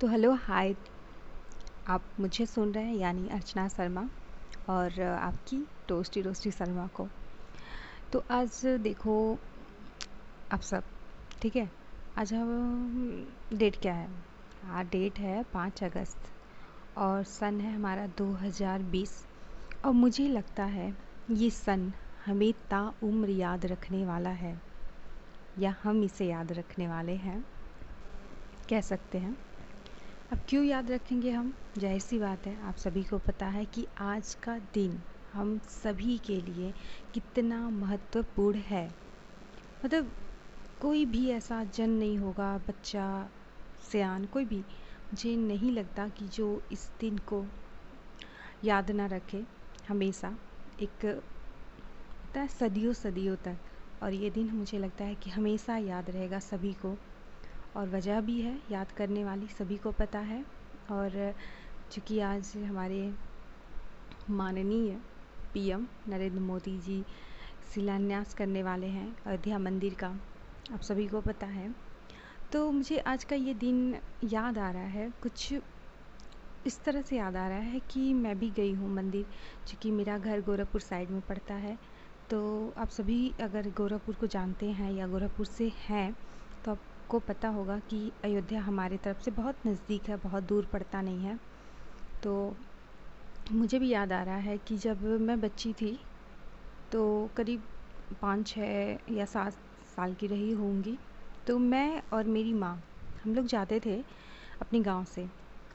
तो हेलो, हाय। आप मुझे सुन रहे हैं यानी अर्चना शर्मा और आपकी टोस्टी रोस्टी शर्मा को। तो आज देखो आप सब, ठीक है? आज हम, डेट क्या है? आज डेट है पाँच अगस्त और सन है हमारा 2020 और मुझे लगता है ये सन हमें ताउम्र याद रखने वाला है, या हम इसे याद रखने वाले हैं, कह सकते हैं। अब क्यों याद रखेंगे हम? ज़ाहिर सी बात है, आप सभी को पता है कि आज का दिन हम सभी के लिए कितना महत्वपूर्ण है। मतलब कोई भी ऐसा जन नहीं होगा, बच्चा, सियान, कोई भी, मुझे नहीं लगता कि जो इस दिन को याद ना रखे। हमेशा एक, होता है सदियों सदियों तक। और ये दिन मुझे लगता है कि हमेशा याद रहेगा सभी को। और वजह भी है, याद करने वाली सभी को पता है। और चूँकि आज हमारे माननीय पीएम नरेंद्र मोदी जी शिलान्यास करने वाले हैं अयोध्या मंदिर का, आप सभी को पता है। तो मुझे आज का ये दिन याद आ रहा है, कुछ इस तरह से याद आ रहा है कि मैं भी गई हूँ मंदिर, चूँकि मेरा घर गोरखपुर साइड में पड़ता है। तो आप सभी अगर गोरखपुर को जानते हैं या गोरखपुर से हैं तो आप आपको पता होगा कि अयोध्या हमारे तरफ़ से बहुत नज़दीक है, बहुत दूर पड़ता नहीं है। तो मुझे भी याद आ रहा है कि जब मैं बच्ची थी तो करीब पाँच छः या सात साल की रही होंगी तो मैं और मेरी माँ, हम लोग जाते थे अपने गाँव से।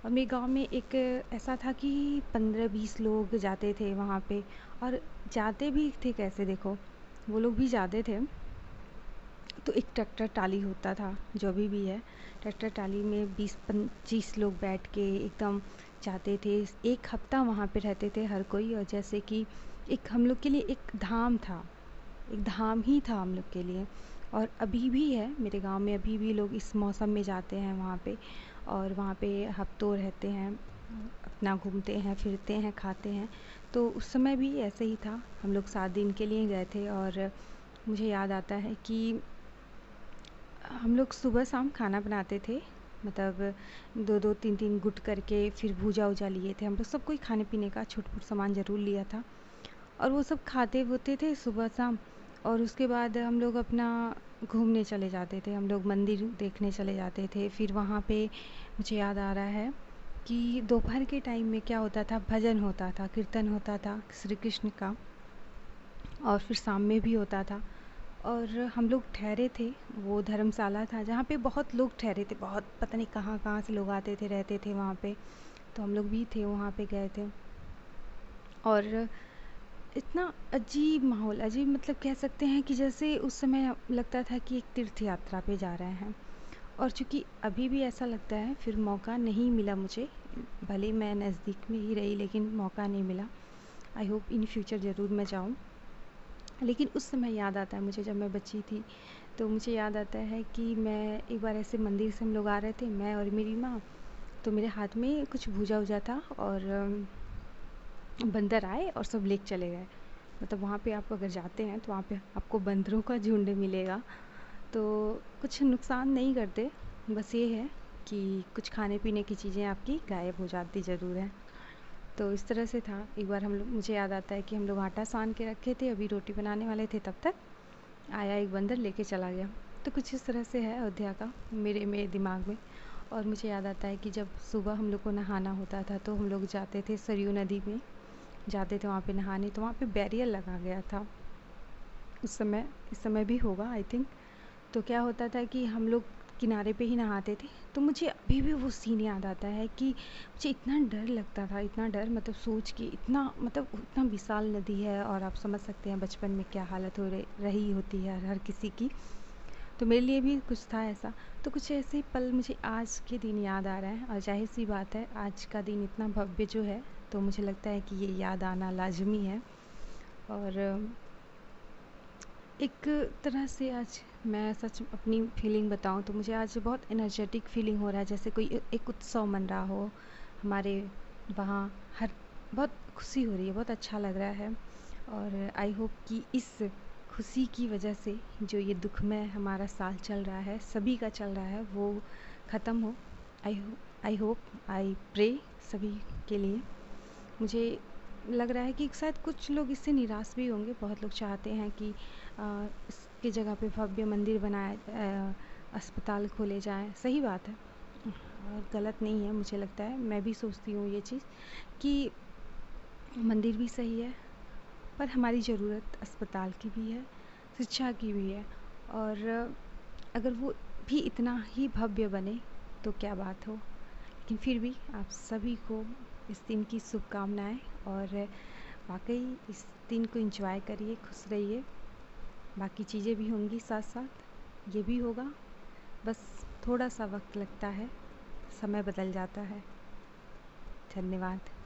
और मेरे गाँव में एक ऐसा था कि पंद्रह बीस लोग जाते थे वहाँ पे, और जाते भी थे कैसे देखो, वो लोग भी जाते थे। तो एक ट्रैक्टर टाली होता था, जो अभी भी है। ट्रैक्टर टाली में बीस पच्चीस लोग बैठ के एकदम जाते थे। एक हफ़्ता वहाँ पे रहते थे हर कोई, और जैसे कि एक हम लोग के लिए एक धाम था। एक धाम ही था हम लोग के लिए। और अभी भी है, मेरे गाँव में अभी भी लोग इस मौसम में जाते हैं वहाँ पे, और वहाँ पे हफ्तों रहते हैं, अपना घूमते हैं, फिरते हैं, खाते हैं। तो उस समय भी ऐसे ही था। हम लोग सात दिन के लिए गए थे, और मुझे याद आता है कि हम लोग सुबह शाम खाना बनाते थे मतलब दो दो, तीन तीन गुट करके फिर भूजा वूजा लिए थे। हम लोग सब कोई खाने पीने का छोट फूट सामान ज़रूर लिया था। और वो सब खाते होते थे सुबह शाम, और उसके बाद हम लोग अपना घूमने चले जाते थे। हम लोग मंदिर देखने चले जाते थे। फिर वहाँ पे मुझे याद आ रहा है कि दोपहर के टाइम में क्या होता था, भजन होता था, कीर्तन होता था श्री कृष्ण का, और फिर शाम में भी होता था। और हम लोग ठहरे थे, वो धर्मशाला था, जहाँ पे बहुत लोग ठहरे थे, बहुत पता नहीं कहाँ कहाँ से लोग आते थे, रहते थे वहाँ पे तो हम लोग भी थे, वहाँ पे गए थे। और इतना अजीब माहौल, अजीब मतलब कह सकते हैं कि जैसे उस समय लगता था कि एक तीर्थ यात्रा पे जा रहे हैं। और चूँकि अभी भी ऐसा लगता है, फिर मौका नहीं मिला मुझे, भले मैं नज़दीक में ही रही, लेकिन मौका नहीं मिला। आई होप इन फ्यूचर ज़रूर मैं जाऊँ। लेकिन उस समय याद आता है मुझे जब मैं बच्ची थी। तो मुझे याद आता है कि मैं एक बार ऐसे मंदिर से हम लोग आ रहे थे, मैं और मेरी माँ। तो मेरे हाथ में कुछ भूजा उजा था और बंदर आए और सब लेक चले गए। मतलब वहाँ पे आप अगर जाते हैं तो वहाँ पे आपको बंदरों का झुंड मिलेगा। तो कुछ नुकसान नहीं करते, बस ये है कि कुछ खाने पीने की चीज़ें आपकी गायब हो जाती ज़रूर हैं। तो इस तरह से था। एक बार हम लोग, मुझे याद आता है कि हम लोग आटा सान के रखे थे, अभी रोटी बनाने वाले थे तब तक। आया एक बंदर, लेके चला गया। तो कुछ इस तरह से है अयोध्या का, मेरे मेरे दिमाग में। और मुझे याद आता है कि जब सुबह हम लोग को नहाना होता था तो हम लोग जाते थे सरयू नदी में। जाते थे वहाँ पे नहाने तो वहाँ पे बैरियर लगा गया था। उस समय, इस समय भी होगा आई थिंक तो क्या होता था कि हम लोग किनारे पे ही नहाते थे तो मुझे अभी भी वो सीन याद आता है कि मुझे इतना डर लगता था, इतना डर मतलब सोच के, इतना मतलब इतना विशाल नदी है और आप समझ सकते हैं बचपन में क्या हालत हो रही होती है हर किसी की। तो मेरे लिए भी कुछ था ऐसा। तो कुछ ऐसे पल मुझे आज के दिन याद आ रहा है और ज़ाहिर सी बात है आज का दिन इतना भव्य जो है तो मुझे लगता है कि ये याद आना लाजमी है। और एक तरह से आज मैं सच अपनी फीलिंग बताऊँ तो मुझे आज बहुत एनर्जेटिक फीलिंग हो रहा है, जैसे कोई एक उत्सव मन रहा हो, हमारे वहाँ हर, बहुत खुशी हो रही है, बहुत अच्छा लग रहा है और आई होप कि इस खुशी की वजह से जो ये दुख में हमारा साल चल रहा है, सभी का चल रहा है, वो ख़त्म हो। आई आई होप आई प्रे सभी के लिए। मुझे लग रहा है कि शायद कुछ लोग इससे निराश भी होंगे। बहुत लोग चाहते हैं कि इसकी जगह पे भव्य मंदिर बनाए अस्पताल खोले जाएँ। सही बात है। और गलत नहीं है, मुझे लगता है। मैं भी सोचती हूँ ये चीज़ कि मंदिर भी सही है, पर हमारी ज़रूरत अस्पताल की भी है, शिक्षा की भी है। और अगर वो भी इतना ही भव्य बने तो क्या बात हो। लेकिन फिर भी आप सभी को इस दिन की शुभकामनाएँ और वाकई इस दिन को इंजॉय करिए, खुश रहिए। बाकी चीज़ें भी होंगी साथ साथ ये भी होगा। बस थोड़ा सा वक्त लगता है, समय बदल जाता है। धन्यवाद।